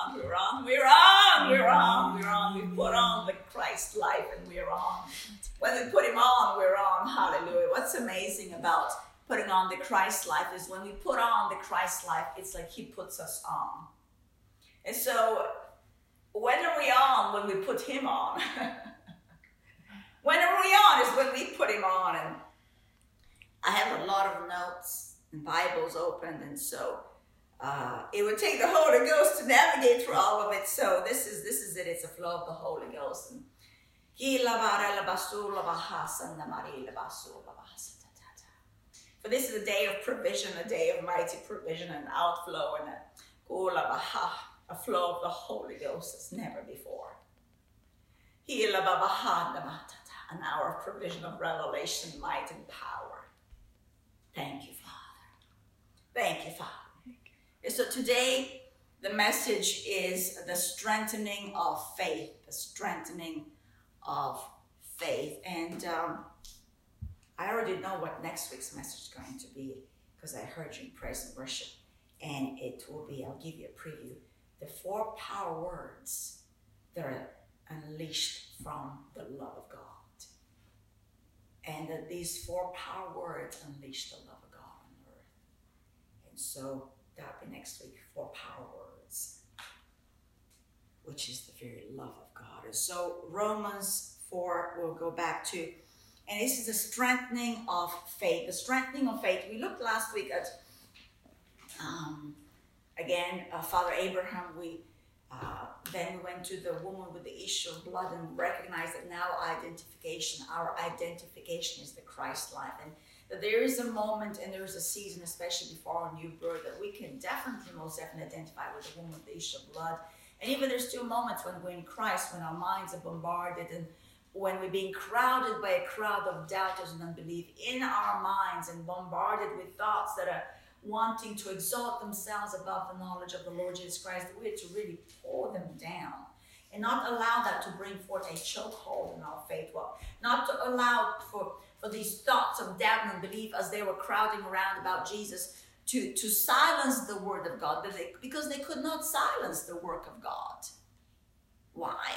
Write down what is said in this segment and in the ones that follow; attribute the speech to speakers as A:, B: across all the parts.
A: on, we're on, we're on, we're on, we're on. We put on the Christ life and we're on. When we put him on, we're on. Hallelujah. What's amazing about putting on the Christ life is when we put on the Christ life, it's like he puts us on. And so, when are we on when we put him on? when are we on is when we put him on. And I have a lot of notes and Bibles open, and so uh, it would take the Holy Ghost to navigate through all of it. So this is this is it. It's a flow of the Holy Ghost. For this is a day of provision, a day of mighty provision and outflow, and a, a flow of the Holy Ghost as never before. An hour of provision of revelation, might, and power. Thank you, Father. Thank you, Father. So today, the message is the strengthening of faith, the strengthening of faith. And um, I already know what next week's message is going to be because I heard you in praise and worship. And it will be, I'll give you a preview, the four power words that are unleashed from the love of God. And that these four power words unleash the love of God on earth. And so that'll next week, four power words, which is the very love of God. So Romans 4, we'll go back to, and this is the strengthening of faith. The strengthening of faith. We looked last week at, um, again, uh, Father Abraham. We uh, then we went to the woman with the issue of blood and recognized that now identification, our identification is the Christ life. And that there is a moment and there is a season, especially before our new birth, that we can definitely, most definitely identify with the woman with the issue of blood. And even there's still moments when we're in Christ, when our minds are bombarded and when we're being crowded by a crowd of doubters and unbelief in our minds and bombarded with thoughts that are wanting to exalt themselves above the knowledge of the Lord Jesus Christ, we're to really pour them down and not allow that to bring forth a chokehold in our faith walk, not to allow for for these thoughts of doubt and unbelief as they were crowding around about Jesus to, to silence the word of God they, because they could not silence the work of God. Why?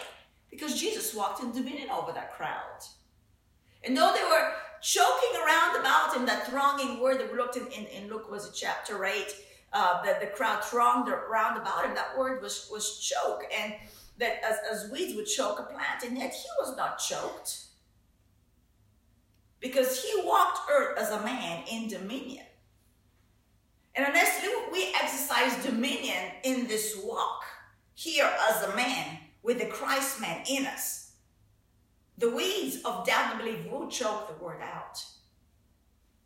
A: Because Jesus walked in dominion over that crowd. And though they were choking around about him, that thronging word that we looked in, in, in Luke was it chapter 8, uh, that the crowd thronged around about him, that word was, was choke. And that as, as weeds would choke a plant, and yet he was not choked because he walked earth as a man in dominion. And unless we exercise dominion in this walk here as a man with the Christ man in us, the weeds of doubt and belief will choke the word out.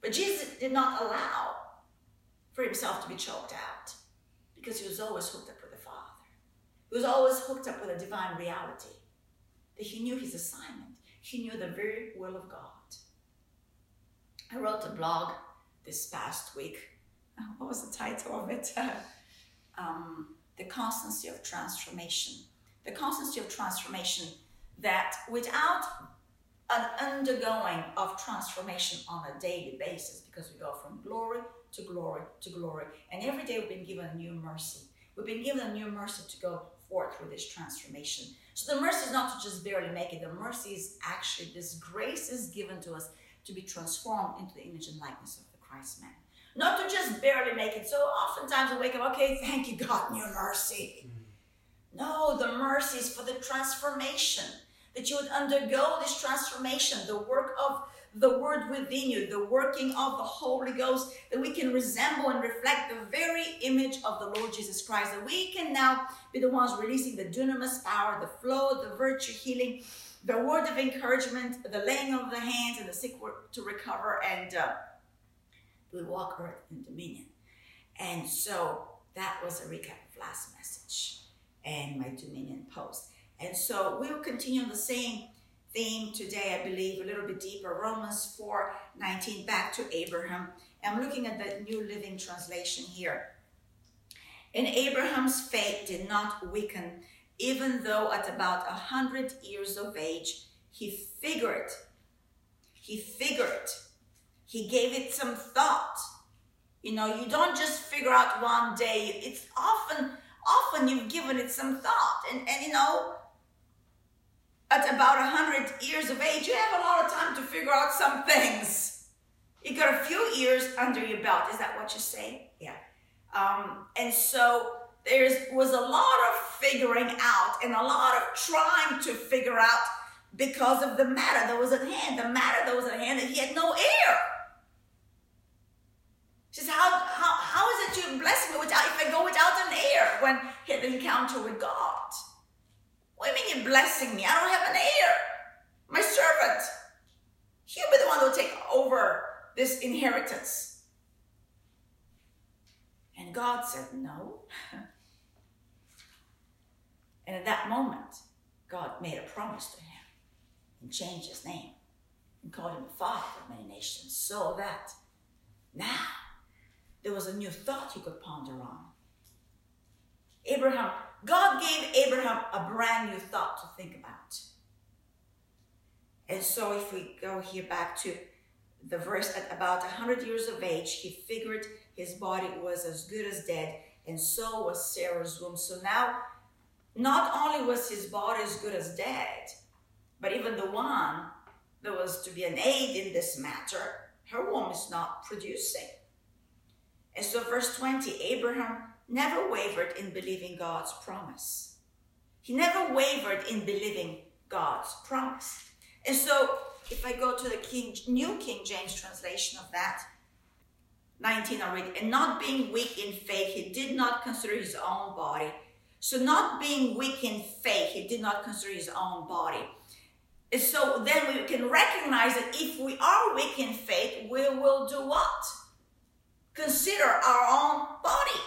A: But Jesus did not allow for himself to be choked out because he was always hooked up with the Father. He was always hooked up with a divine reality that he knew his assignment. He knew the very will of God. I wrote a blog this past week. What was the title of it? um, the constancy of transformation. The constancy of transformation that without an undergoing of transformation on a daily basis, because we go from glory to glory to glory, and every day we've been given a new mercy. We've been given a new mercy to go forth through this transformation. So the mercy is not to just barely make it. The mercy is actually this grace is given to us to be transformed into the image and likeness of the Christ man. Not to just barely make it. So oftentimes we wake up, okay, thank you, God, new mercy. Mm-hmm. No, the mercy is for the transformation, that you would undergo this transformation, the work of the word within you, the working of the Holy Ghost, that we can resemble and reflect the very image of the Lord Jesus Christ, that we can now be the ones releasing the dunamis power, the flow, the virtue, healing, the word of encouragement, the laying of the hands, and the sick to recover, and uh, we walk earth in dominion. And so that was a recap of last message and my dominion post. And so we will continue on the same theme today, I believe, a little bit deeper. Romans 4 19, back to Abraham. I'm looking at the New Living Translation here. And Abraham's faith did not weaken even though at about a hundred years of age, he figured, he figured, he gave it some thought. You know, you don't just figure out one day. It's often, often you've given it some thought. And, and you know, at about a 100 years of age, you have a lot of time to figure out some things. You got a few years under your belt. Is that what you say? Yeah. Um, and so there was a lot of figuring out and a lot of trying to figure out because of the matter that was at hand. The matter that was at hand that he had no heir. She says, how, how, how is it you bless me without, if I go without an heir when he had an encounter with God? What do you mean you're blessing me? I don't have an heir. My servant. He'll be the one who'll take over this inheritance. And God said, No. and at that moment, God made a promise to him and changed his name and called him the father of many nations so that now there was a new thought he could ponder on. Abraham, God gave Abraham a brand new thought to think about. And so if we go here back to the verse at about 100 years of age, he figured his body was as good as dead, and so was Sarah's womb. So now, not only was his body as good as dead, but even the one that was to be an aid in this matter, her womb is not producing. And so, verse 20 Abraham never wavered in believing God's promise. He never wavered in believing God's promise. And so, if I go to the King, New King James translation of that, 19 I read, and not being weak in faith, he did not consider his own body. So, not being weak in faith, he did not consider his own body. So then we can recognize that if we are weak in faith, we will do what? Consider our own body.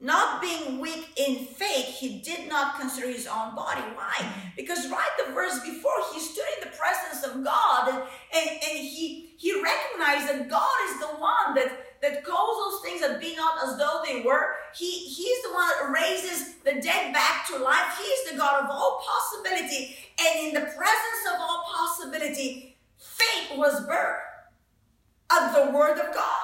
A: Not being weak in faith, he did not consider his own body. Why? Because right the verse before, he stood in the presence of God and, and, and he, he recognized that God is the one that that calls those things that be not as though they were. He, he's the one that raises the dead back to life. He's the God of all possibility. And in the presence of all possibility, faith was birthed of the word of God.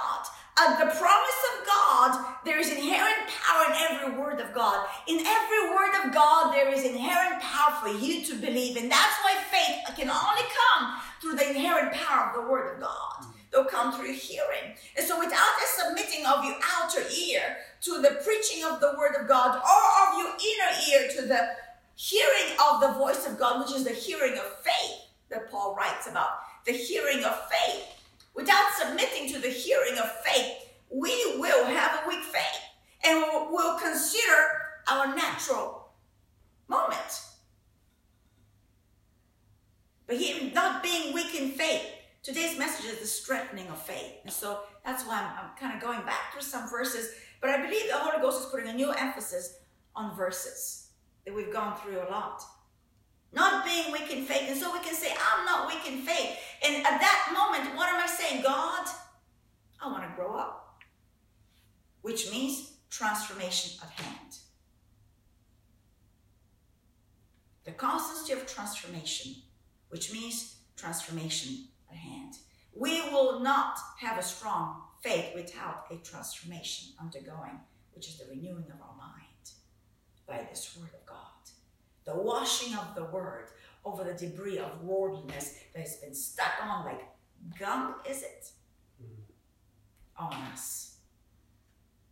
A: Of the promise of God, there is inherent power in every word of God. In every word of God, there is inherent power for you to believe. And that's why faith can only come through the inherent power of the word of God they'll come through hearing. And so without the submitting of your outer ear to the preaching of the word of God or of your inner ear to the hearing of the voice of God, which is the hearing of faith that Paul writes about, the hearing of faith. Without submitting to the hearing of faith, we will have a weak faith and we'll consider our natural moment. But he not being weak in faith, Today's message is the strengthening of faith. And so that's why I'm, I'm kind of going back through some verses. But I believe the Holy Ghost is putting a new emphasis on verses that we've gone through a lot. Not being weak in faith. And so we can say, I'm not weak in faith. And at that moment, what am I saying? God, I want to grow up. Which means transformation at hand. The constancy of transformation, which means transformation hand. We will not have a strong faith without a transformation undergoing, which is the renewing of our mind by this word of God. The washing of the word over the debris of worldliness that has been stuck on like gum, is it? Mm-hmm. On us.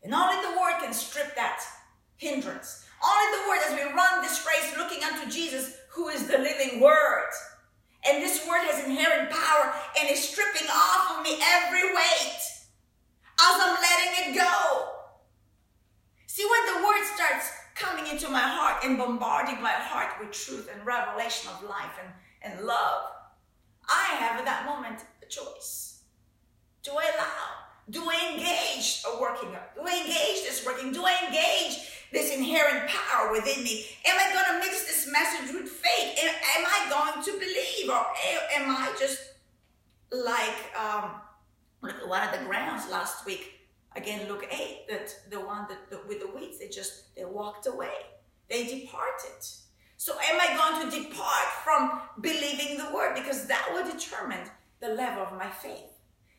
A: And only the word can strip that hindrance. Only the word as we run this race looking unto Jesus, who is the living word. And this word has inherent power and is stripping off of me every weight as I'm letting it go. See, when the word starts coming into my heart and bombarding my heart with truth revelation of life and, and love, I have at that moment a choice. Do I allow? Do I engage a working? Do I engage this working? Do I engage this inherent power within me? Am I going to mix this message with faith? Am, am I going to believe? Or am I just like um, one of the grounds last week? Again, Luke 8, that the one that the, with the weeds, they just, they walked away. They departed. So am I going to depart from believing the word? Because that will determine the level of my faith.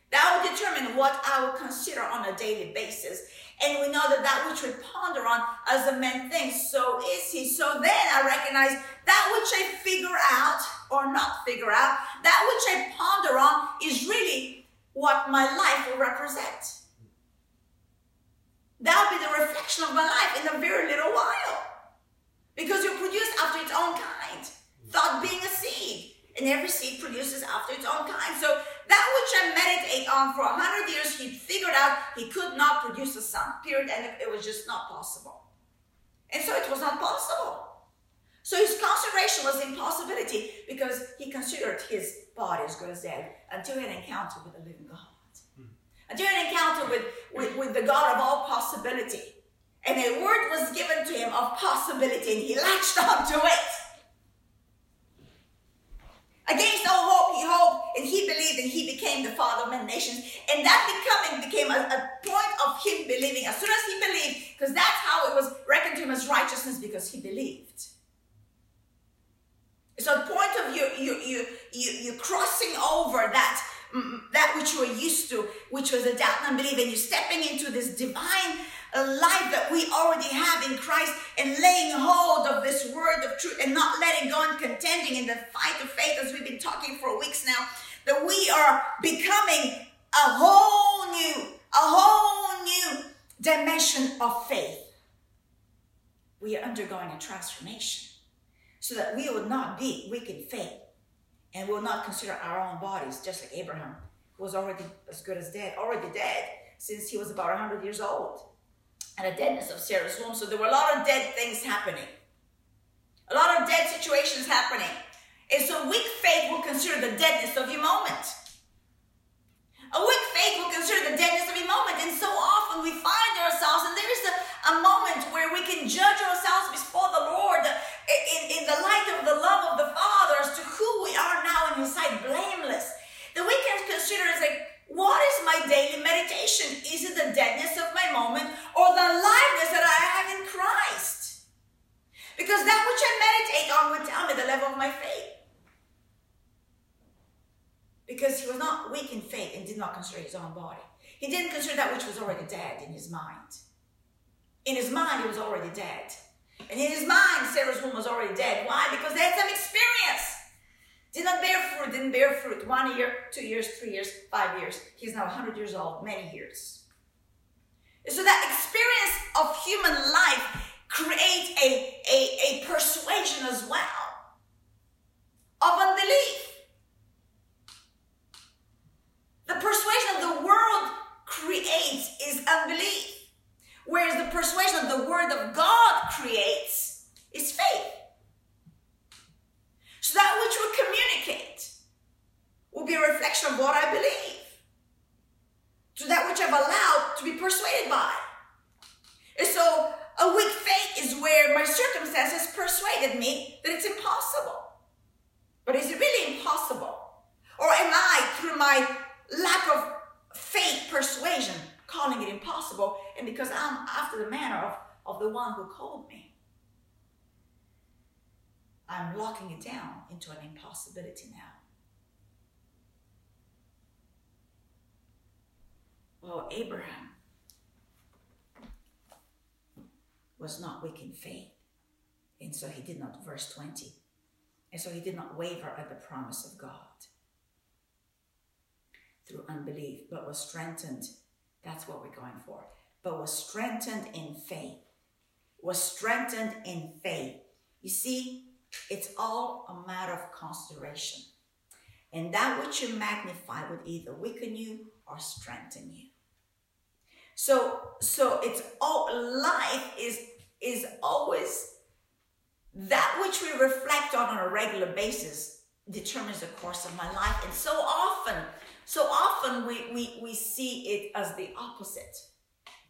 A: That will determine what I will consider on a daily basis. And we know that that which we ponder on as a man thinks, so is he. So then I recognize that which I figure out or not figure out, that which I ponder on is really what my life will represent. That'll be the reflection of my life in a very little while. Because you produce after its own kind. Thought being a seed. And every seed produces after its own kind. So that which I meditate on for a hundred years, he figured out he could not produce a son. Period. And it was just not possible. And so it was not possible. So his consecration was impossibility because he considered his body as good as dead until an encounter with the living God. Hmm. Until an encounter with, with, with the God of all possibility. And a word was given to him of possibility, and he latched onto it. Against all hope, he hoped and he believed, and he became the father of many nations. And that becoming became a, a point of him believing. As soon as he believed, because that's how it was reckoned to him as righteousness, because he believed. So the point of you, you, you, you, you crossing over that mm, that which you were used to, which was a doubt and unbelief, and you're stepping into this divine a life that we already have in Christ and laying hold of this word of truth and not letting go and contending in the fight of faith as we've been talking for weeks now, that we are becoming a whole new, a whole new dimension of faith. We are undergoing a transformation so that we will not be weak in faith and will not consider our own bodies just like Abraham, who was already as good as dead, already dead since he was about 100 years old and a deadness of Sarah's womb. So there were a lot of dead things happening, a lot of dead situations happening. And so weak faith will consider the deadness of your moment. A weak faith will consider the deadness of your moment. And so often we find ourselves, and there is a, a moment where we can judge ourselves before the Lord in, in the light of the love of the Father as to who we are now in His sight, blameless. That we can consider as like, what is my daily meditation? Is it the deadness of my moment or the aliveness that I have in Christ? Because that which I meditate on will tell me the level of my faith. Because he was not weak in faith and did not consider his own body. He didn't consider that which was already dead in his mind. In his mind, he was already dead. And in his mind, Sarah's womb was already dead. Why? Because they had some experience. Did not bear fruit, didn't bear fruit. One year, two years, three years, five years. He's now 100 years old, many years. So that experience of human life creates a, a, a persuasion as well of unbelief. The persuasion creates is unbelief, whereas the persuasion of the word of God creates is faith. So that which we communicate will be a reflection of what I believe. To that which I've allowed to be persuaded by. And so a weak faith is where my circumstances persuaded me that it's impossible. But is it really impossible? Or am I, through my lack of faith persuasion, calling it impossible? And because I'm after the manner of, of the one who called me. I'm locking it down into an impossibility now. Well, Abraham was not weak in faith. And so he did not, verse 20. And so he did not waver at the promise of God through unbelief, but was strengthened. That's what we're going for. But was strengthened in faith. Was strengthened in faith. You see, it's all a matter of consideration. And that which you magnify would either weaken you or strengthen you. So, so it's all life is is always that which we reflect on on a regular basis determines the course of my life. And so often, so often we, we, we see it as the opposite.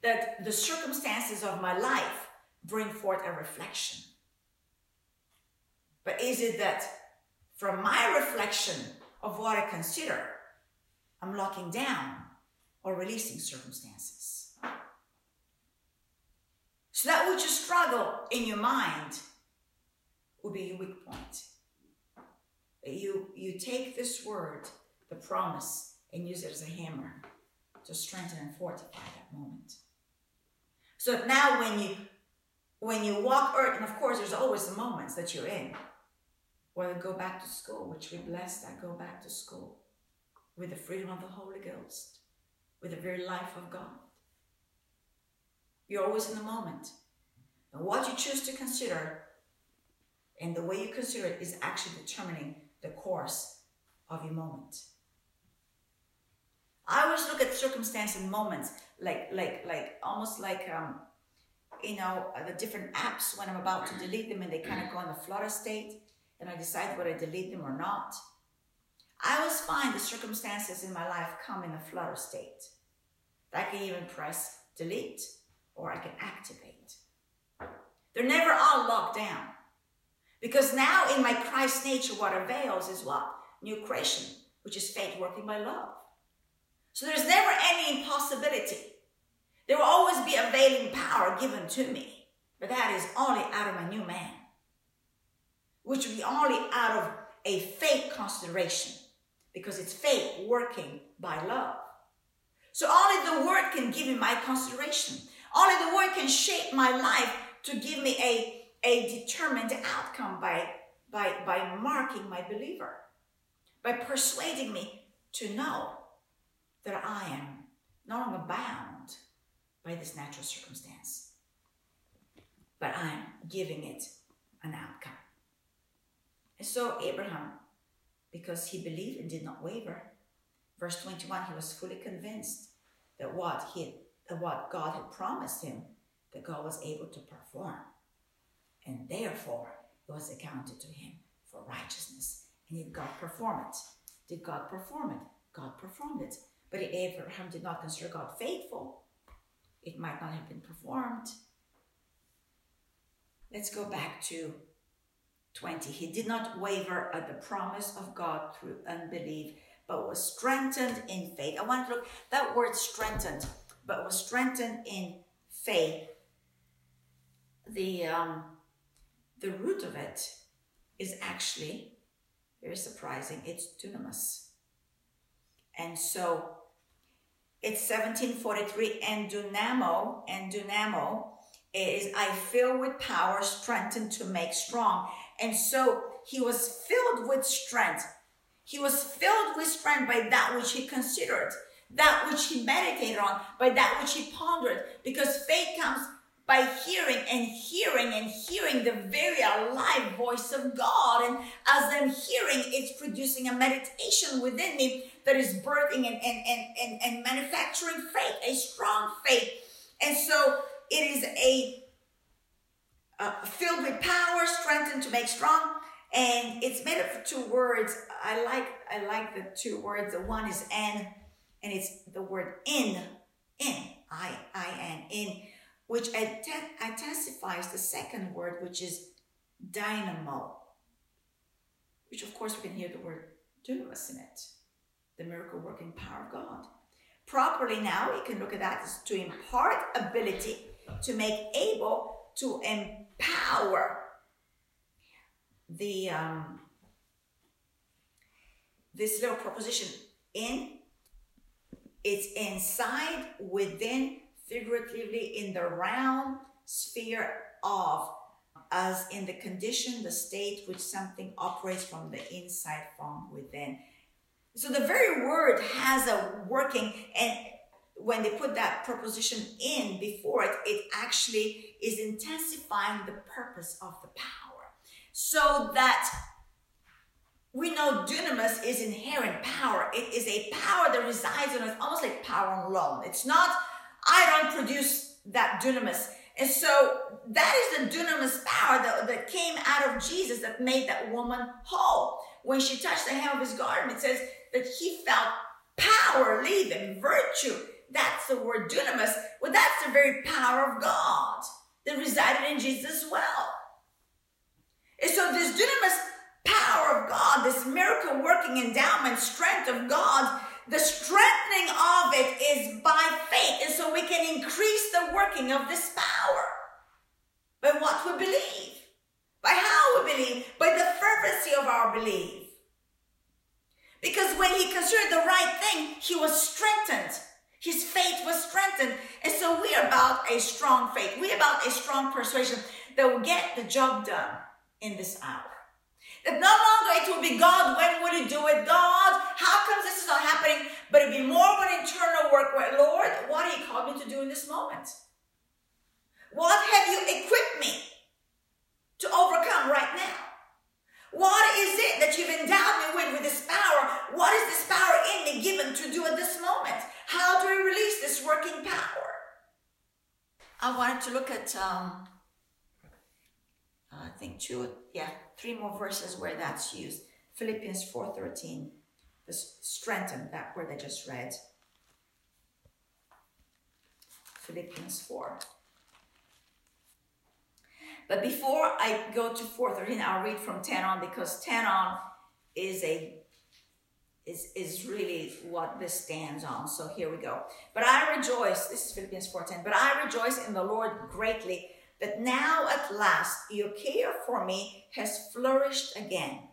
A: That the circumstances of my life bring forth a reflection. But is it that from my reflection of what I consider, I'm locking down or releasing circumstances? So that which you struggle in your mind will be your weak point. You, you take this word, the promise, and use it as a hammer to strengthen and fortify that moment. So now when you when you walk earth, and of course there's always the moments that you're in. Whether go back to school, which we blessed, that go back to school with the freedom of the Holy Ghost, with the very life of God. You're always in the moment. And what you choose to consider and the way you consider it is actually determining the course of your moment. I always look at circumstance and moments like like like almost like um you know the different apps when I'm about to delete them and they kind of go in the flutter state and I decide whether I delete them or not. I always find the circumstances in my life come in a flutter state. I can even press delete or I can activate. They're never all locked down. Because now in my Christ nature, what avails is what? New creation, which is faith working by love. So there's never any impossibility. There will always be availing power given to me. But that is only out of my new man. Which will be only out of a faith consideration. Because it's faith working by love. So only the word can give me my consideration. Only the word can shape my life to give me a a determined outcome by, by, by marking my believer, by persuading me to know that I am no longer bound by this natural circumstance, but I am giving it an outcome. And so Abraham, because he believed and did not waver, verse 21, he was fully convinced that what he that what God had promised him, that God was able to perform and therefore it was accounted to him for righteousness. And did God perform it? Did God perform it? God performed it. But if Abraham did not consider God faithful. It might not have been performed. Let's go back to 20. He did not waver at the promise of God through unbelief, but was strengthened in faith. I want to look that word strengthened, but was strengthened in faith. The um, the root of it is actually very surprising. It's dunamis. And so it's 1743 and dunamo and dunamo is I fill with power, strengthened to make strong. And so he was filled with strength. He was filled with strength by that which he considered, that which he meditated on, by that which he pondered, because faith comes by hearing and hearing and hearing the very alive voice of God. And as I'm hearing, it's producing a meditation within me that is birthing and, and, and, and, and manufacturing faith, a strong faith. And so it is a uh, filled with power, strengthened to make strong. And it's made of two words. I like I like the two words. The one is "n," and it's the word "in," "in," I I N, "in." which intensifies the second word, which is dynamo, which of course we can hear the word dunamis in it, the miracle working power of God. Properly now, you can look at that as to impart ability, to make able, to empower the um, this little proposition in it's inside within figuratively in the realm sphere of as in the condition, the state which something operates from the inside from within. So the very word has a working, and when they put that preposition in before it, it actually is intensifying the purpose of the power. So that we know dunamis is inherent power. It is a power that resides in us, almost like power on loan. It's not I don't produce that dunamis. And so that is the dunamis power that, that came out of Jesus that made that woman whole. When she touched the hem of his garment, it says that he felt power leaving, virtue. That's the word dunamis. Well, that's the very power of God that resided in Jesus as well. And so this dunamis power of God, this miracle working endowment, strength of God the strengthening of it is by faith. And so we can increase the working of this power by what we believe, by how we believe, by the fervency of our belief. Because when he considered the right thing, he was strengthened. His faith was strengthened. And so we're about a strong faith. We're about a strong persuasion that will get the job done in this hour. That no longer it will be God, when will you do it? God, how comes this is not happening? But it'll be more of an internal work where, Lord, what are you called me to do in this moment? What have you equipped me to overcome right now? What is it that you've endowed me with, with this power? What is this power in me given to do at this moment? How do we release this working power? I wanted to look at, um, I think two, yeah, three more verses where that's used. Philippians 4.13, the strengthen, that word I just read. Philippians 4. But before I go to 413, I'll read from 10 on because 10 on is a is, is really what this stands on. So here we go. But I rejoice, this is Philippians 4:10, but I rejoice in the Lord greatly that now at last your care for me has flourished again.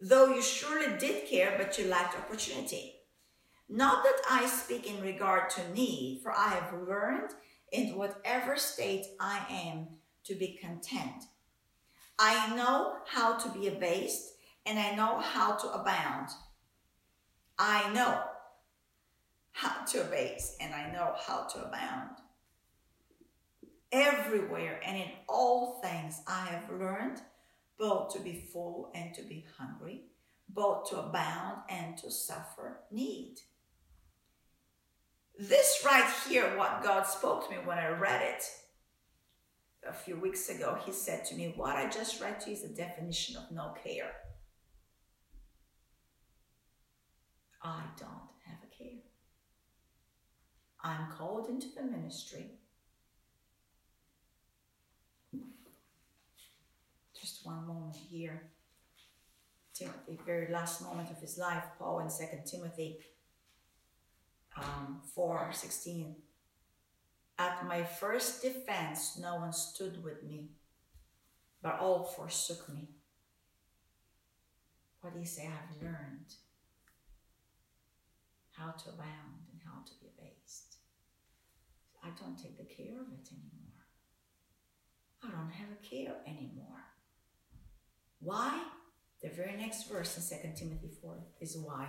A: Though you surely did care, but you lacked opportunity. Not that I speak in regard to need, for I have learned in whatever state I am to be content. I know how to be abased and I know how to abound. I know how to abase and I know how to abound. Everywhere and in all things I have learned both to be full and to be hungry, both to abound and to suffer need. This right here, what God spoke to me when I read it, a few weeks ago, he said to me, What I just read to you is the definition of no care. I don't have a care. I'm called into the ministry. Just one moment here. Timothy, very last moment of his life, Paul in 2 Timothy um, 4 16. At my first defense, no one stood with me, but all forsook me. What do you say? I've learned how to abound and how to be abased. I don't take the care of it anymore. I don't have a care anymore. Why? The very next verse in 2 Timothy 4 is why,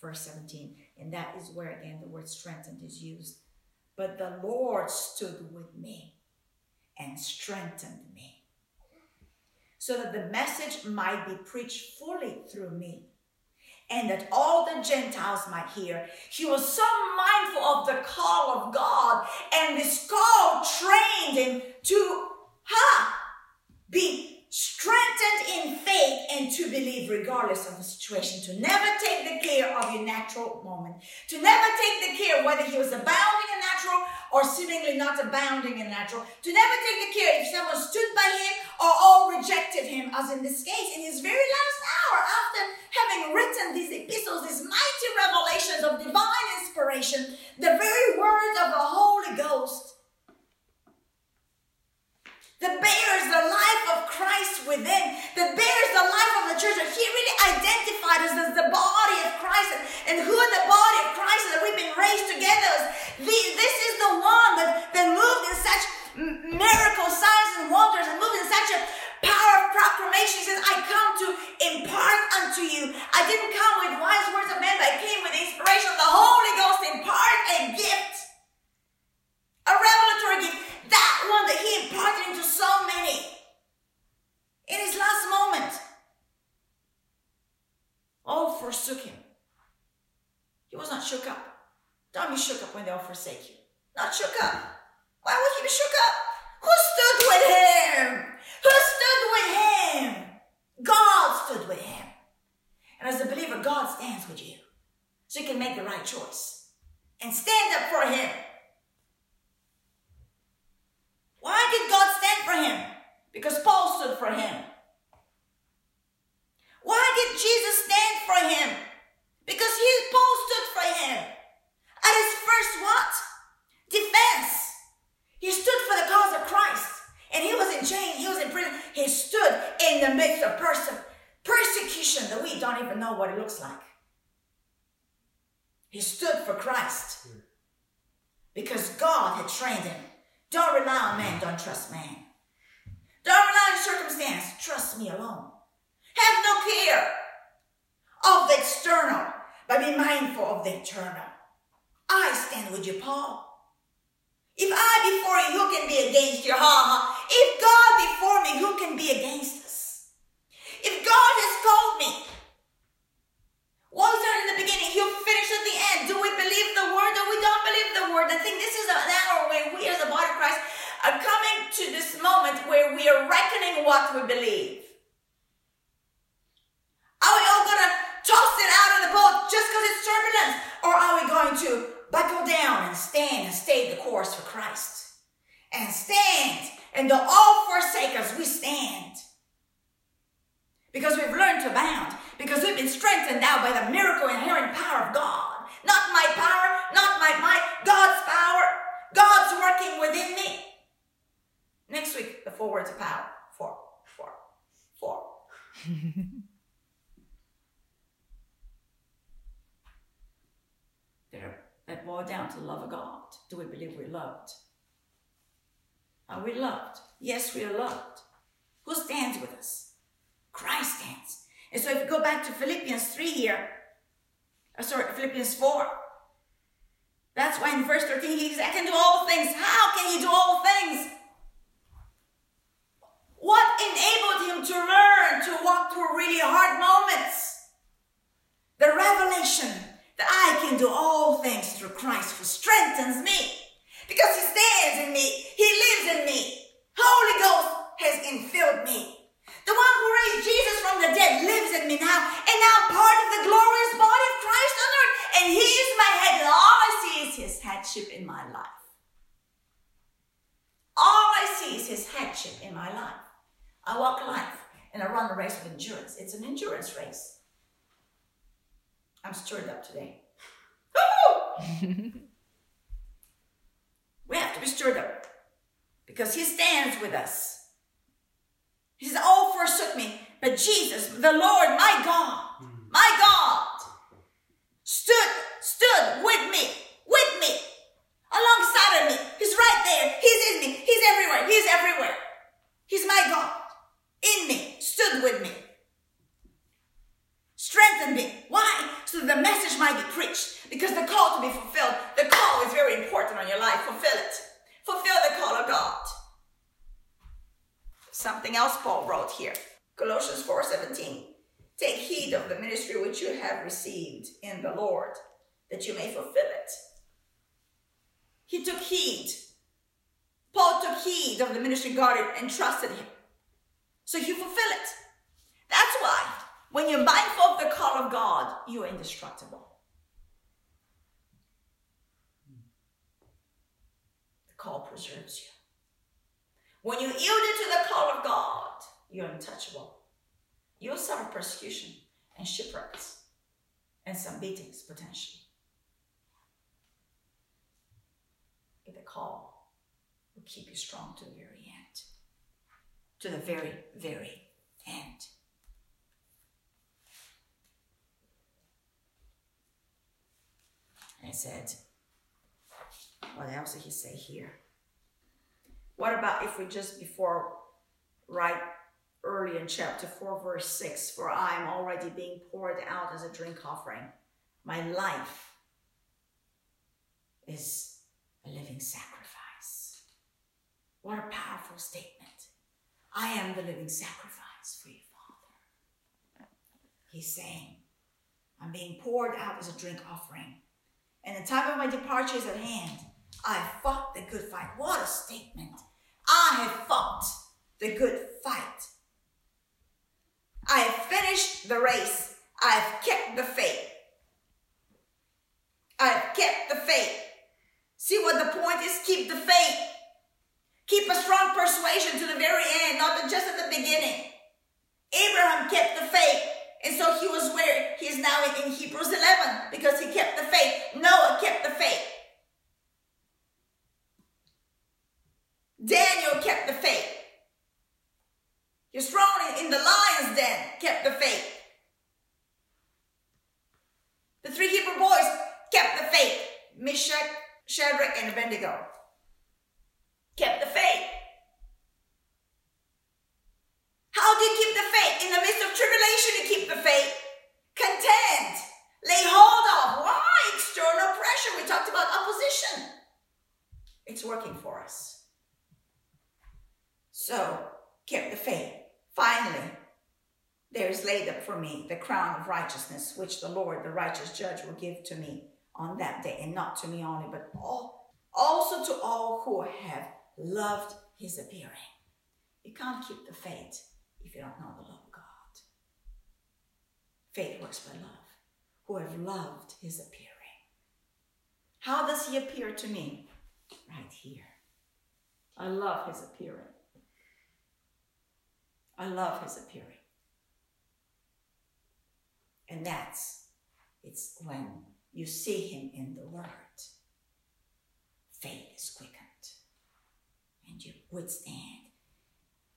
A: verse 17. And that is where again the word strengthened is used. But the Lord stood with me and strengthened me so that the message might be preached fully through me and that all the Gentiles might hear. He was so mindful of the call of God, and this call trained him to ha, be in faith and to believe regardless of the situation, to never take the care of your natural moment, to never take the care whether he was abounding in natural or seemingly not abounding in natural, to never take the care if someone stood by him or all rejected him, as in this case, in his very last hour, after having written these epistles, these mighty revelations of divine inspiration, the very words of the Holy Ghost that bears the life of Christ within, that bears the life of the church. That he really identified us as the body of Christ and, and who the body of Christ is, that we've been raised together. The, this is the one that, that moved in such miracles, signs, and wonders, and moved in such a power of proclamation. He says, I come to impart unto you. I didn't come with wise words of men, but I came with the inspiration of the Holy Ghost, impart a gift. A revelatory gift that one that he imparted into so many in his last moment. All forsook him. He was not shook up. Don't be shook up when they all forsake you. Not shook up. Why would he be shook up? Who stood with him? Who stood with him? God stood with him. And as a believer, God stands with you. So you can make the right choice and stand up for him why did God stand for him? Because Paul stood for him. Why did Jesus stand for him? Because he, Paul stood for him. At his first what? Defense. He stood for the cause of Christ. And he was in chains, he was in prison. He stood in the midst of perse- persecution that we don't even know what it looks like. He stood for Christ. Hmm. because God had trained him. Don't rely on man, don't trust man. Don't rely on circumstance, trust me alone. Have no care of the external, but be mindful of the eternal. I stand with you, Paul. If I before you, who can be against you? Ha ha. If God before me, who can be against us? If God has called me, what was there He'll finish at the end. Do we believe the word or we don't believe the word? I think this is an hour where we as the body of Christ are coming to this moment where we are reckoning what we believe. Are we all to toss it out of the boat just because it's turbulence? Or are we going to buckle down and stand and stay the course for Christ? And stand. And though all forsake us, we stand. Because we've learned to abound. Because we've been strengthened now by the miracle inherent power of God. Not my power, not my might, God's power. God's working within me. Next week, the four words of power. Four, four, four. that boil down to the love of God. Do we believe we're loved? Are we loved? Yes, we are loved. Who stands with us? Christ stands. And so if you go back to Philippians 3 here, uh, sorry, Philippians 4, that's why in verse 13 he says, I can do all things. How can you do all things? What enabled him to learn to walk through really hard moments? The revelation that I can do all things through Christ who strengthens me. Because he stands in me. He lives in me. Holy Ghost has infilled me. The one who raised Jesus from the dead lives in me now. And I'm part of the glorious body of Christ on earth. And he is my head. And all I see is his headship in my life. All I see is his headship in my life. I walk life and I run a race of endurance. It's an endurance race. I'm stirred up today. we have to be stirred up because He stands with us. He says, All forsook me, but Jesus, the Lord, my God, hmm. my God, stood, stood with me, with me, alongside of me. He's right there. He's in me. He's everywhere. He's everywhere. He's my God, in me, stood with me strengthened me. Why? So that the message might be preached. Because the call to be fulfilled, the call is very important on your life. Fulfill it. Fulfill the call of God. Something else Paul wrote here. Colossians 4:17. Take heed of the ministry which you have received in the Lord, that you may fulfill it. He took heed. Paul took heed of the ministry God had entrusted him. So he fulfill it. That's why when you're mindful of the call of God, you're indestructible. The call preserves you. When you yield to the call of God, you're untouchable. You'll suffer persecution and shipwrecks and some beatings potentially. But the call will keep you strong to the very end. To the very, very end. And I said, what else did he say here? What about if we just before, right early in chapter 4, verse 6, for I am already being poured out as a drink offering. My life is a living sacrifice. What a powerful statement. I am the living sacrifice for you, Father. He's saying, I'm being poured out as a drink offering and the time of my departure is at hand. I fought the good fight. What a statement. I have fought the good fight. I have finished the race. I have kept the faith. I have kept the faith. See what the point is? Keep the faith. Keep a strong persuasion to the very end, not just at the beginning. Abraham kept the faith. And so he was where he is now in Hebrews 11 because he kept the faith. Noah kept the faith. Daniel kept the faith. He's thrown in the lion's den, kept the faith. The three Hebrew boys kept the faith. Meshach, Shadrach, and Abednego. Kept the faith. How do you keep the faith? In the midst of tribulation, you keep the faith. Content. Lay hold of. Why? External pressure. We talked about opposition. It's working for us. So, kept the faith. Finally, there is laid up for me the crown of righteousness, which the Lord, the righteous judge, will give to me on that day, and not to me only, but all, also to all who have loved his appearing. You can't keep the faith if you don't know the love of God. Faith works by love, who have loved his appearing. How does he appear to me? Right here. I love his appearing. I love his appearing. And that's, it's when you see him in the word. Faith is quickened. And you withstand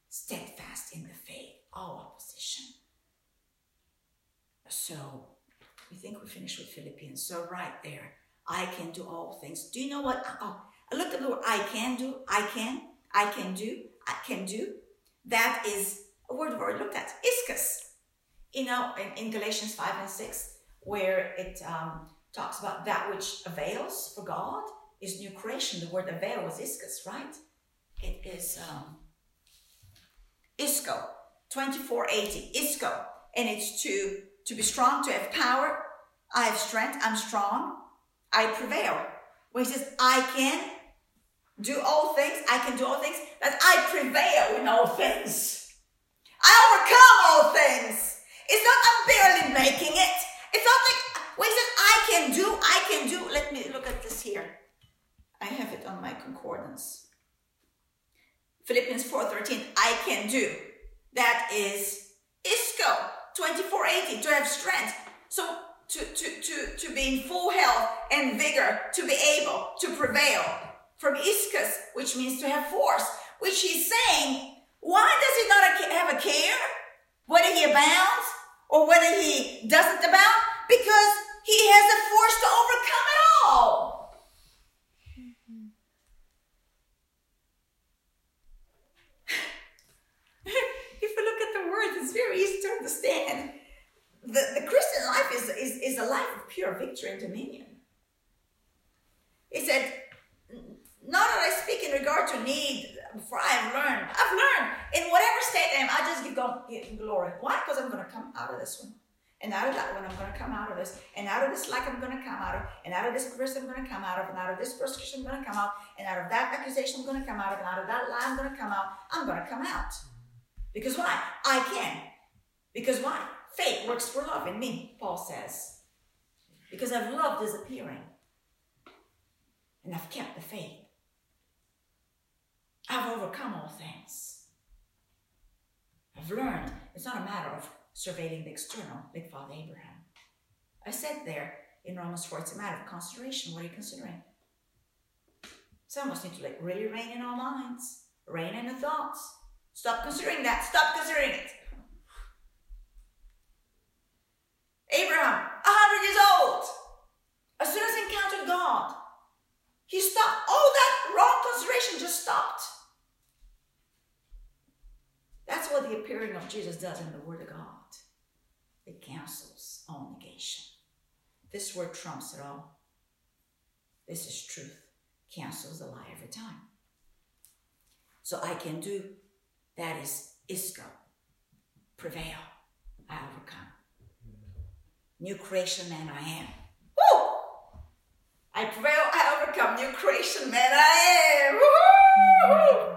A: steadfast in the faith, all opposition. So, we think we finished with Philippians. So, right there, I can do all things. Do you know what? Oh, I at the word I can do, I can, I can do, I can do. That is word we already looked at. Iskus. You know, in, in Galatians 5 and 6, where it um, talks about that which avails for God is new creation. The word avail is iskus, right? It is um, isko, 2480, isco. And it's to, to be strong, to have power. I have strength, I'm strong, I prevail. When he says, I can do all things, I can do all things, that I prevail in all things. I overcome all things. It's not I'm barely making it. It's not like when he says I can do, I can do. Let me look at this here. I have it on my concordance. Philippians 4:13, I can do. That is ISCO 2480 to have strength. So to, to, to, to be in full health and vigor, to be able to prevail. From iscus, which means to have force, which he's saying, why does he not have a care? Whether he abounds or whether he doesn't abound? Because he has the force to overcome it all. if you look at the words, it's very easy to understand. The, the Christian life is, is, is a life of pure victory and dominion. He said, not that I speak in regard to need, for I have learned. I've learned in whatever state I am, I just give God glory. Why? Because I'm going to come out of this one. And out of that one, I'm going to come out of this. And out of this lack, I'm going to come out of. And out of this verse, I'm going to come out of. And out of this persecution, I'm going to come out. And out of that accusation, I'm going to come out of. And out of that lie, I'm going to come out. I'm going to come out. Because why? I can. Because why? Faith works for love in me, Paul says. Because I've loved his appearing. And I've kept the faith. I've overcome all things. I've learned it's not a matter of surveilling the external, like Father Abraham. I said there in Romans 4, it's a matter of consideration. What are you considering? Some of us need to like really rein in our minds, rein in the thoughts. Stop considering that. Stop considering it. Abraham, a hundred years old. As soon as he encountered God, he stopped. All that wrong consideration just stopped. That's what the appearing of Jesus does in the Word of God. It cancels all negation. This word trumps it all. This is truth. Cancels the lie every time. So I can do that is isco. Prevail. I overcome. New creation man I am. Woo! I prevail, I overcome. New creation man I am. Woo!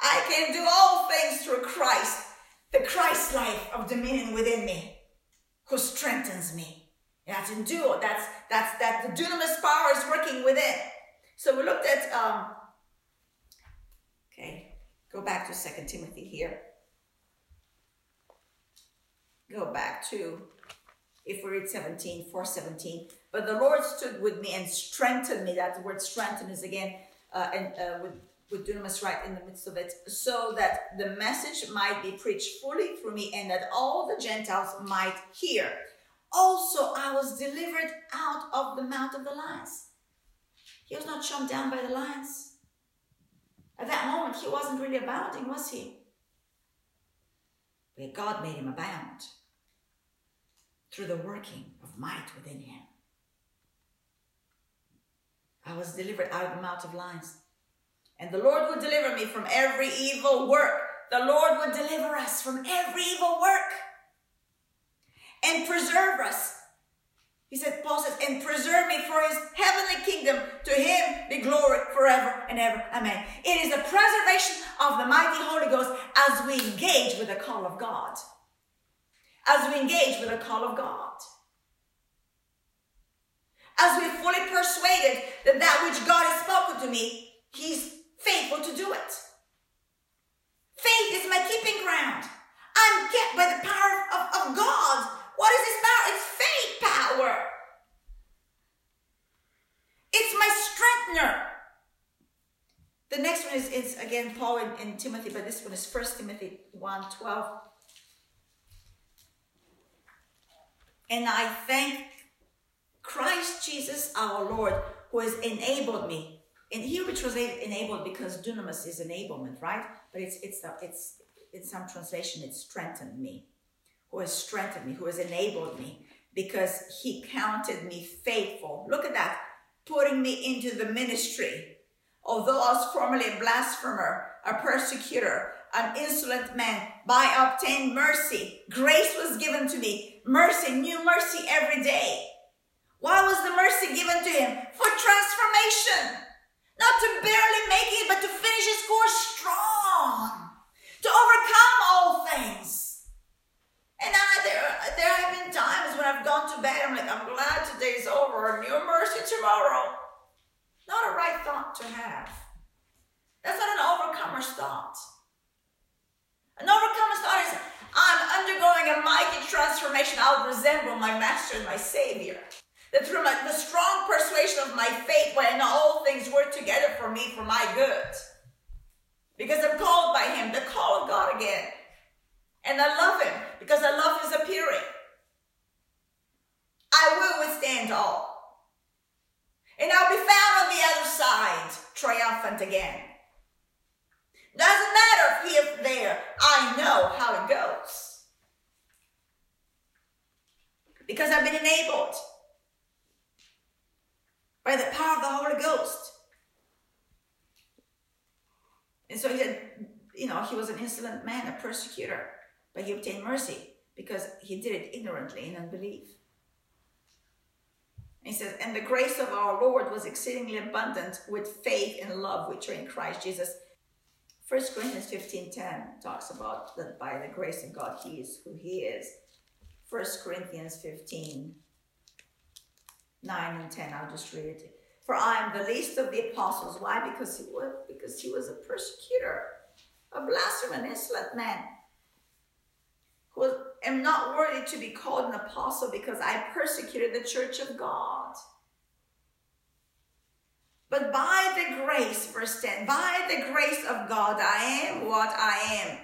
A: I can do all things through Christ, the Christ life of dominion within me, who strengthens me. And that's. That's that's that the dunamis power is working within. So we looked at um, go back to Second Timothy here. Go back to if we read 17, 4 17. But the Lord stood with me and strengthened me. That word strengthen is again uh, and uh, with with dunamis right in the midst of it, so that the message might be preached fully through me and that all the Gentiles might hear. Also, I was delivered out of the mouth of the lions. He was not chomped down by the lions. At that moment, he wasn't really abounding, was he? But God made him abound through the working of might within him. I was delivered out of the mouth of lions. And the Lord would deliver me from every evil work. The Lord would deliver us from every evil work and preserve us. He said, Paul says, and preserve me for his heavenly kingdom. To him be glory forever and ever. Amen. It is the preservation of the mighty Holy Ghost as we engage with the call of God. As we engage with the call of God. As we're fully persuaded that that which God has spoken to me, he's faithful to do it. Faith is my keeping ground. I'm kept by the power of, of God. What is this power? It's faith power. It's my strengthener. The next one is, is again Paul in, in Timothy, but this one is First Timothy 1 12. And I thank Christ Jesus our Lord who has enabled me and here we translate enabled because dunamis is enablement, right? But it's it's the, it's in some translation it strengthened me, who has strengthened me, who has enabled me, because he counted me faithful. Look at that, putting me into the ministry. Although I was formerly a blasphemer, a persecutor, an insolent man, by obtained mercy, grace was given to me. Mercy, new mercy every day. Why was the mercy given to him? For transformation. Not to barely make it, but to finish his course strong. To overcome all things. And I, there, there have been times when I've gone to bed, I'm like, I'm glad today's over. New mercy tomorrow. Not a right thought to have. That's not an overcomer's thought. An overcomer's thought is, I'm undergoing a mighty transformation. I'll resemble my master and my savior. That through my, the strong persuasion of my faith, when all things work together for me for my good. Because I'm called by Him, the call of God again. And I love Him because I love His appearing. I will withstand all. And I'll be found on the other side, triumphant again. Doesn't matter if there, I know how it goes. Because I've been enabled by the power of the Holy Ghost. And so he said, you know, he was an insolent man, a persecutor, but he obtained mercy because he did it ignorantly in unbelief. he says, and the grace of our Lord was exceedingly abundant with faith and love which are in Christ Jesus. 1 Corinthians 15.10 talks about that by the grace of God, he is who he is. 1 Corinthians 15, 9 and 10. I'll just read it. For I am the least of the apostles. Why? Because he was because he was a persecutor, a blasphemer, insolent man. Who am not worthy to be called an apostle because I persecuted the church of God. But by the grace, verse 10, by the grace of God, I am what I am.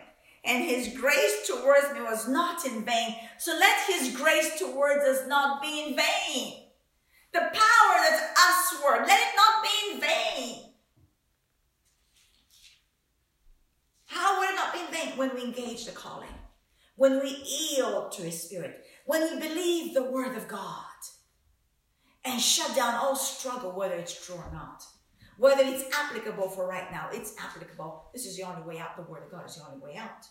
A: And his grace towards me was not in vain. So let his grace towards us not be in vain. The power that's usward, let it not be in vain. How would it not be in vain when we engage the calling? When we yield to His Spirit? When we believe the Word of God? And shut down all struggle, whether it's true or not. Whether it's applicable for right now, it's applicable. This is the only way out. The Word of God is the only way out.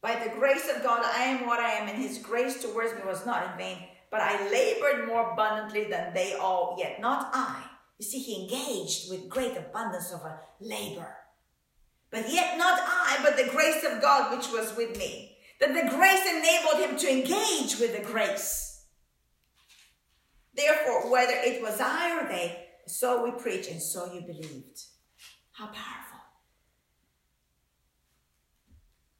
A: By the grace of God, I am what I am, and His grace towards me was not in vain but I labored more abundantly than they all, yet not I. You see, he engaged with great abundance of a labor. But yet not I, but the grace of God which was with me. That the grace enabled him to engage with the grace. Therefore, whether it was I or they, so we preach and so you believed. How powerful.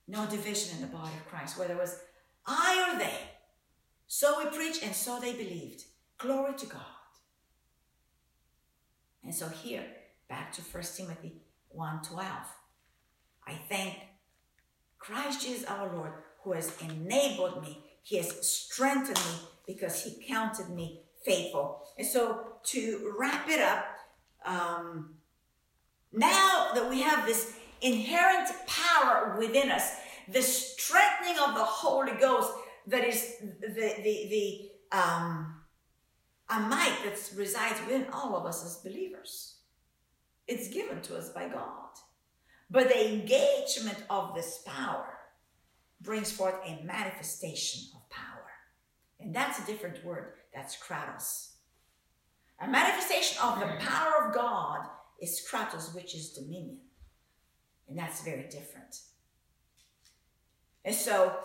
A: No division in the body of Christ, whether it was I or they. So we preach, and so they believed. Glory to God. And so here, back to 1 Timothy 1.12. I thank Christ Jesus our Lord, who has enabled me. He has strengthened me because he counted me faithful. And so to wrap it up, um, now that we have this inherent power within us, the strengthening of the Holy Ghost that is the the the um, a might that resides within all of us as believers. It's given to us by God. But the engagement of this power brings forth a manifestation of power. And that's a different word. That's kratos. A manifestation of the power of God is kratos, which is dominion. And that's very different. And so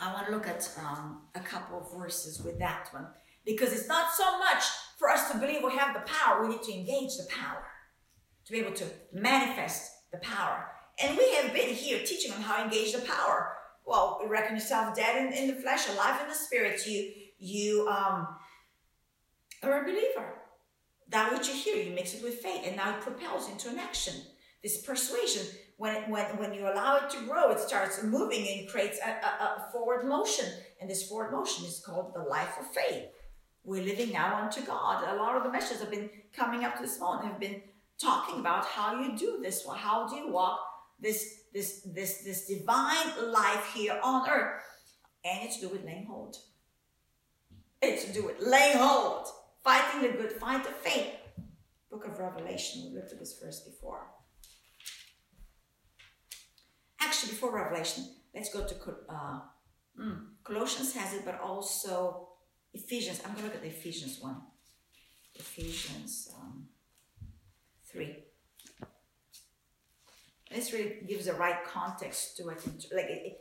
A: I want to look at um, a couple of verses with that one because it's not so much for us to believe we have the power, we need to engage the power to be able to manifest the power. And we have been here teaching on how to engage the power. Well, reckon yourself dead in, in the flesh, alive in the spirit. You you um, are a believer. That which you hear, you mix it with faith, and now it propels into an action. This persuasion, when when when you allow it to grow, it starts moving and creates a, a, a forward motion. And this forward motion is called the life of faith. We're living now unto God. A lot of the messages have been coming up to this moment have been talking about how you do this. Well, how do you walk this this this this divine life here on earth? And it's to do with laying hold. It's to do with laying hold, fighting the good fight of faith. Book of Revelation. We looked at this verse before. Actually, before Revelation, let's go to uh, mm, Colossians has it, but also Ephesians. I'm going to look at the Ephesians one. Ephesians. Um, 3. This really gives the right context to it. Like, it, it,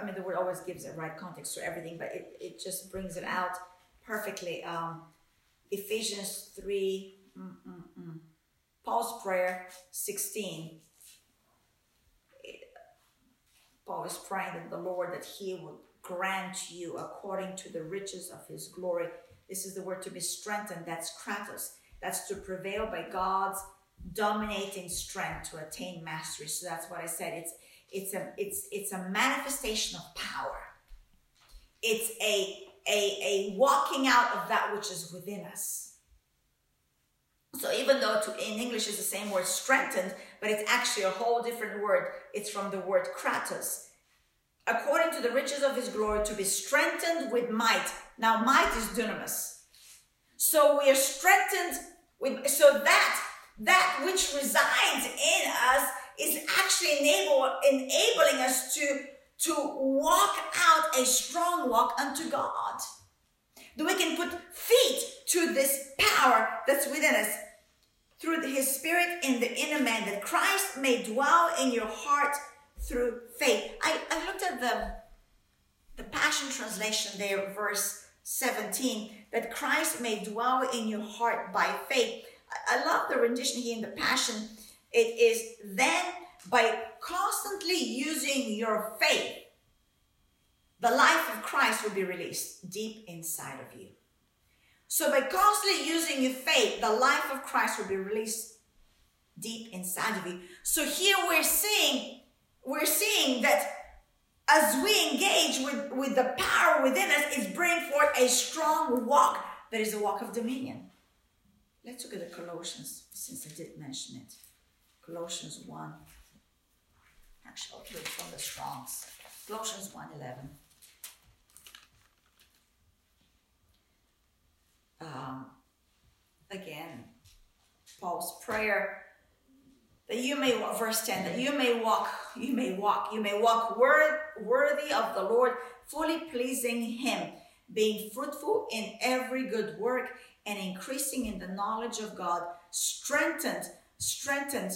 A: I mean, the word always gives the right context to everything, but it, it just brings it out perfectly. Um, Ephesians 3, mm-mm-mm. Paul's prayer 16. Paul is praying that the Lord that He would grant you according to the riches of His glory. This is the word to be strengthened. That's kratos. That's to prevail by God's dominating strength to attain mastery. So that's what I said. It's it's a it's it's a manifestation of power. It's a a, a walking out of that which is within us. So even though to, in English is the same word strengthened, but it's actually a whole different word. It's from the word kratos. According to the riches of his glory, to be strengthened with might. Now, might is dunamis. So we are strengthened with, so that that which resides in us is actually enable, enabling us to, to walk out a strong walk unto God. That we can put feet to this power that's within us through his spirit in the inner man, that Christ may dwell in your heart through faith. I, I looked at the, the Passion Translation there, verse 17, that Christ may dwell in your heart by faith. I love the rendition here in the Passion. It is then by constantly using your faith, the life of Christ will be released deep inside of you. So by constantly using your faith, the life of Christ will be released deep inside of you. So here we're seeing, we're seeing that as we engage with, with the power within us, it's bringing forth a strong walk that is a walk of dominion. Let's look at the Colossians, since I did mention it. Colossians 1. Actually, from the Strongs. Colossians 1 11. Um, again, Paul's prayer that you may verse 10 that you may walk you may walk you may walk worthy of the lord fully pleasing him being fruitful in every good work and increasing in the knowledge of God, strengthened, strengthened.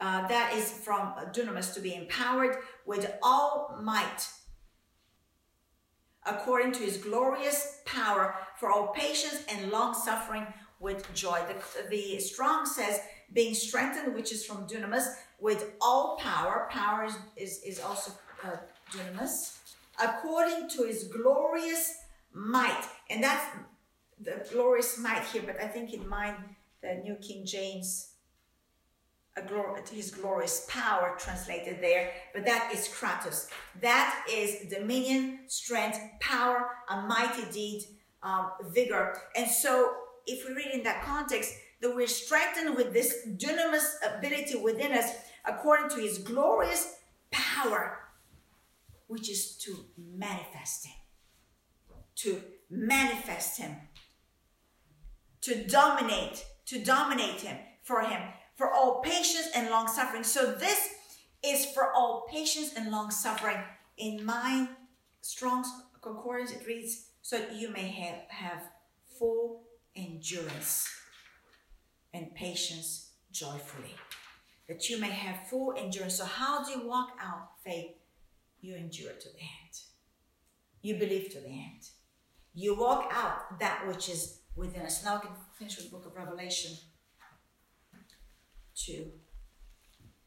A: Uh, that is from dunamis to be empowered with all might according to his glorious power for all patience and long suffering with joy. The, the strong says being strengthened, which is from dunamis, with all power. Power is, is, is also uh, dunamis, according to his glorious might. And that's the glorious might here, but I think in mine, the New King James, a glor- his glorious power translated there, but that is Kratos. That is dominion, strength, power, a mighty deed, um, vigor. And so, if we read in that context, that we're strengthened with this dunamis ability within us according to his glorious power, which is to manifest him. To manifest him. To dominate, to dominate him, for him, for all patience and long suffering. So this is for all patience and long suffering. In my strong concordance, it reads, so you may have, have full endurance and patience joyfully. That you may have full endurance. So, how do you walk out faith? You endure to the end. You believe to the end. You walk out that which is within us. Now, I can finish with the book of Revelation 2.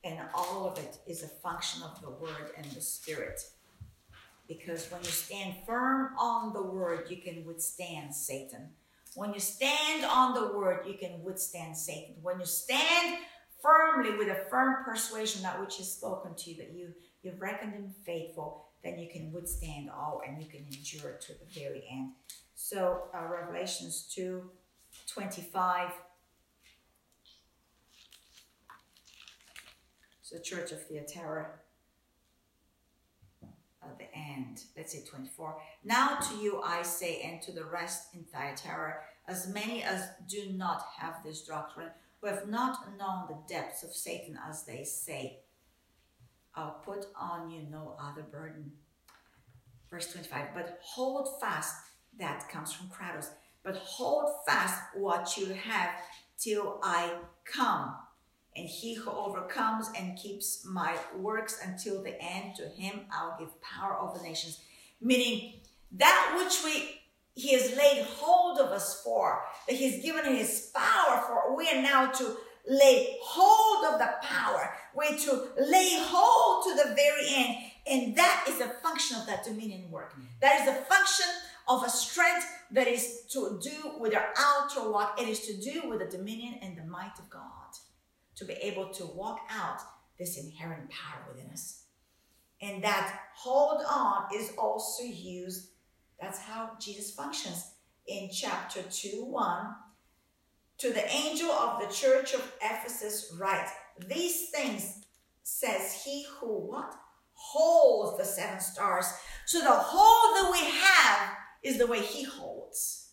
A: And all of it is a function of the Word and the Spirit. Because when you stand firm on the Word, you can withstand Satan. When you stand on the Word, you can withstand Satan. When you stand firmly with a firm persuasion that which is spoken to you, that you, you've reckoned him faithful, then you can withstand all and you can endure to the very end. So, uh, Revelations 2 25 So church of Thyatira at the end, let's say 24. Now to you I say, and to the rest in Thyatira, as many as do not have this doctrine, who have not known the depths of Satan as they say, I'll put on you no other burden. Verse 25, but hold fast, that comes from Kratos, but hold fast what you have till I come and he who overcomes and keeps my works until the end, to him I'll give power over nations. Meaning that which we he has laid hold of us for, that he's given his power for, we are now to lay hold of the power. We're to lay hold to the very end. And that is a function of that dominion work. Mm. That is a function of a strength that is to do with our outer walk. It is to do with the dominion and the might of God to be able to walk out this inherent power within us. And that hold on is also used, that's how Jesus functions in chapter 2 1. To the angel of the church of Ephesus, write, These things says he who what? Holds the seven stars. So the hold that we have is the way he holds.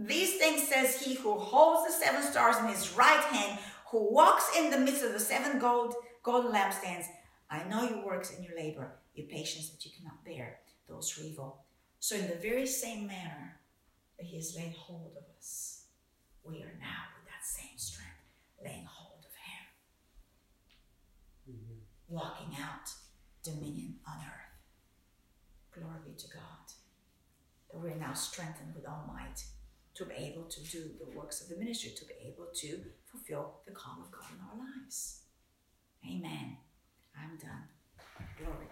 A: These things says he who holds the seven stars in his right hand, who walks in the midst of the seven gold golden lampstands. I know your works and your labor, your patience that you cannot bear those who evil. So in the very same manner that he has laid hold of us, we are now with that same strength laying hold of him. Mm-hmm. Walking out dominion on earth. Glory be to God. That we're now strengthened with all might to be able to do the works of the ministry, to be able to fulfill the call of God in our lives. Amen. I'm done. Glory